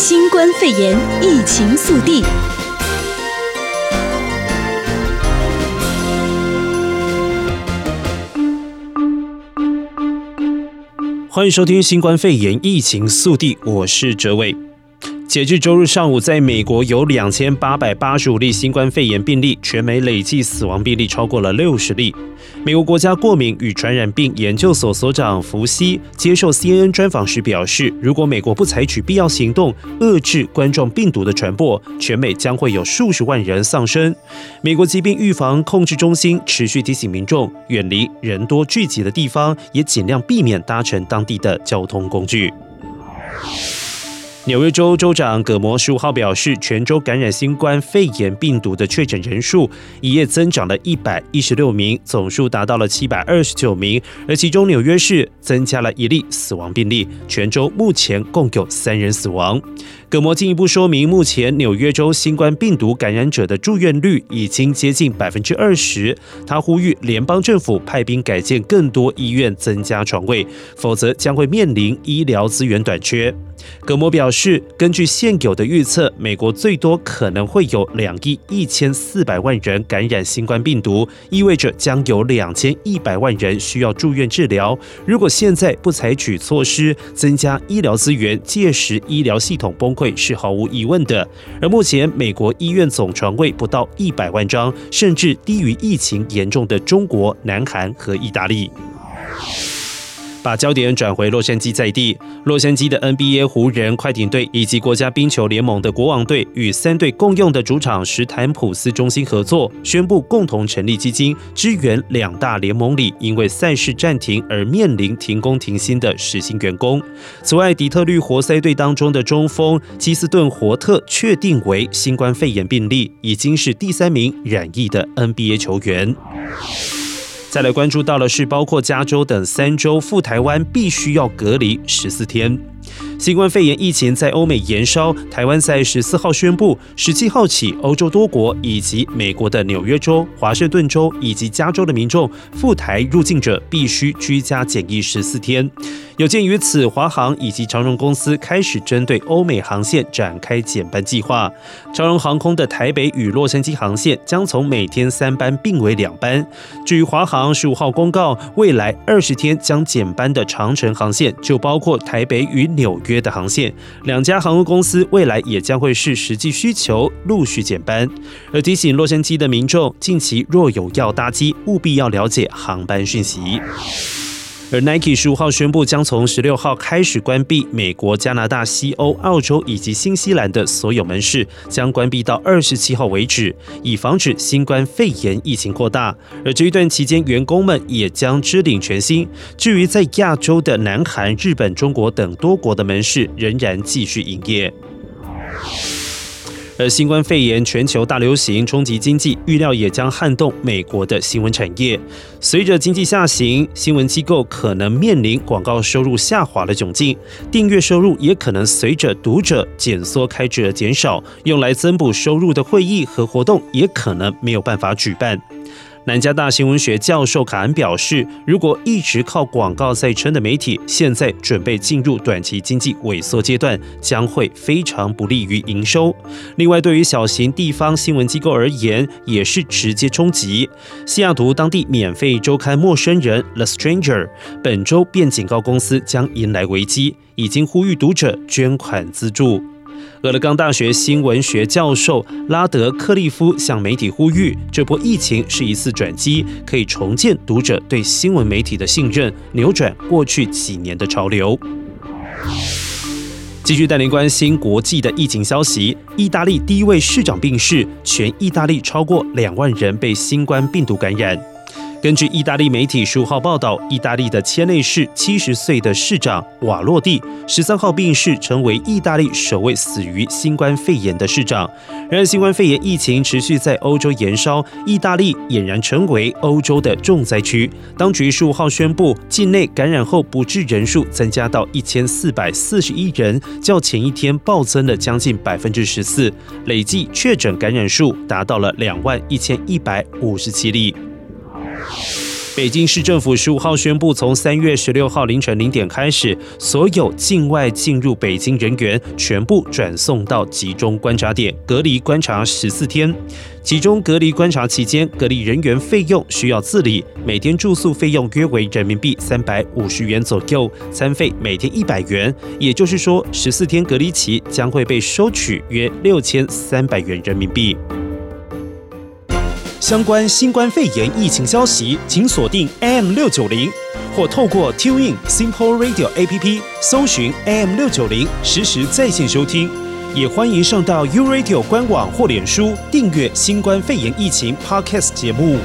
新冠肺炎疫情速递。欢迎收听新冠肺炎疫情速递，我是哲伟。截至周日上午，在美国有两千八百八十五例新冠肺炎病例，全美累计死亡病例超过了六十例。美国国家过敏与传染病研究所所长福西接受 CNN 专访时表示，如果美国不采取必要行动遏制冠状病毒的传播，全美将会有数十万人丧生。美国疾病预防控制中心持续提醒民众，远离人多聚集的地方，也尽量避免搭乘当地的交通工具。纽约州州长葛摩十五号表示，全州感染新冠肺炎病毒的确诊人数一夜增长了一百一十六名，总数达到了七百二十九名。而其中纽约市增加了一例死亡病例，全州目前共有三人死亡。葛摩进一步说明，目前纽约州新冠病毒感染者的住院率已经接近百分之二十。他呼吁联邦政府派兵改建更多医院，增加床位，否则将会面临医疗资源短缺。葛摩表示，根据现有的预测，美国最多可能会有两亿一千四百万人感染新冠病毒，意味着将有两千一百万人需要住院治疗。如果现在不采取措施增加医疗资源，届时医疗系统崩会是毫无疑问的。而目前美国医院总床位不到一百万张，甚至低于疫情严重的中国、南韩和意大利。把焦点转回洛杉矶在地，洛杉矶的 NBA 湖人、快艇队以及国家冰球联盟的国王队与三队共用的主场史坦普斯中心合作，宣布共同成立基金，支援两大联盟里因为赛事暂停而面临停工停薪的实薪员工。此外，底特律活塞队当中的中锋基斯顿活特确定为新冠肺炎病例，已经是第三名染疫的 NBA 球员。再来关注到的是，包括加州等三州赴台湾必须要隔离十四天。新冠肺炎疫情在欧美延烧，台湾在十四号宣布，十七号起，欧洲多国以及美国的纽约州、华盛顿州以及加州的民众赴台入境者必须居家检疫十四天。有鉴于此，华航以及长荣公司开始针对欧美航线展开减班计划。长荣航空的台北与洛杉矶航线将从每天三班并为两班。至于华航十五号公告，未来二十天将减班的长程航线就包括台北与纽约的航线。两家航空公司未来也将会视实际需求陆续减班。而提醒洛杉矶的民众，近期若有要搭机，务必要了解航班讯息。而 Nike 十五号宣布，将从十六号开始关闭美国、加拿大、西欧、澳洲以及新西兰的所有门市，将关闭到二十七号为止，以防止新冠肺炎疫情扩大。而这一段期间，员工们也将支领全薪。至于在亚洲的南韩、日本、中国等多国的门市，仍然继续营业。而新冠肺炎全球大流行冲击经济，预料也将撼动美国的新闻产业。随着经济下行，新闻机构可能面临广告收入下滑的窘境，订阅收入也可能随着读者减缩开支而减少，用来增补收入的会议和活动也可能没有办法举办。南加大新闻学教授卡恩表示，如果一直靠广告在撑的媒体，现在准备进入短期经济萎缩阶段，将会非常不利于营收。另外，对于小型地方新闻机构而言，也是直接冲击。西雅图当地免费周刊《陌生人》（The Stranger） 本周便警告公司将迎来危机，已经呼吁读者捐款资助。俄勒冈大学新闻学教授拉德克利夫向媒体呼吁，这波疫情是一次转机，可以重建读者对新闻媒体的信任，扭转过去几年的潮流。继续带您关心国际的疫情消息，意大利第一位市长病逝，全意大利超过两万人被新冠病毒感染。根据意大利媒体十五号报道，意大利的切内市七十岁的市长瓦洛蒂十三号病逝，成为意大利首位死于新冠肺炎的市长。然而，新冠肺炎疫情持续在欧洲延烧，意大利俨然成为欧洲的重灾区。当局十五号宣布，境内感染后不治人数增加到一千四百四十一人，较前一天暴增了将近百分之十四，累计确诊感染数达到了两万一千一百五十七例。北京市政府十五号宣布，从三月十六号凌晨零点开始，所有境外进入北京人员全部转送到集中观察点隔离观察十四天。集中隔离观察期间，隔离人员费用需要自理，每天住宿费用约为人民币三百五十元左右，餐费每天一百元。也就是说，十四天隔离期将会被收取约六千三百元人民币。相关新冠肺炎疫情消息，请锁定 AM 六九零，或透过 TuneIn Simple Radio APP 搜寻 AM 六九零，实时在线收听。也欢迎上到 U Radio 官网或脸书订阅新冠肺炎疫情 Podcast 节目。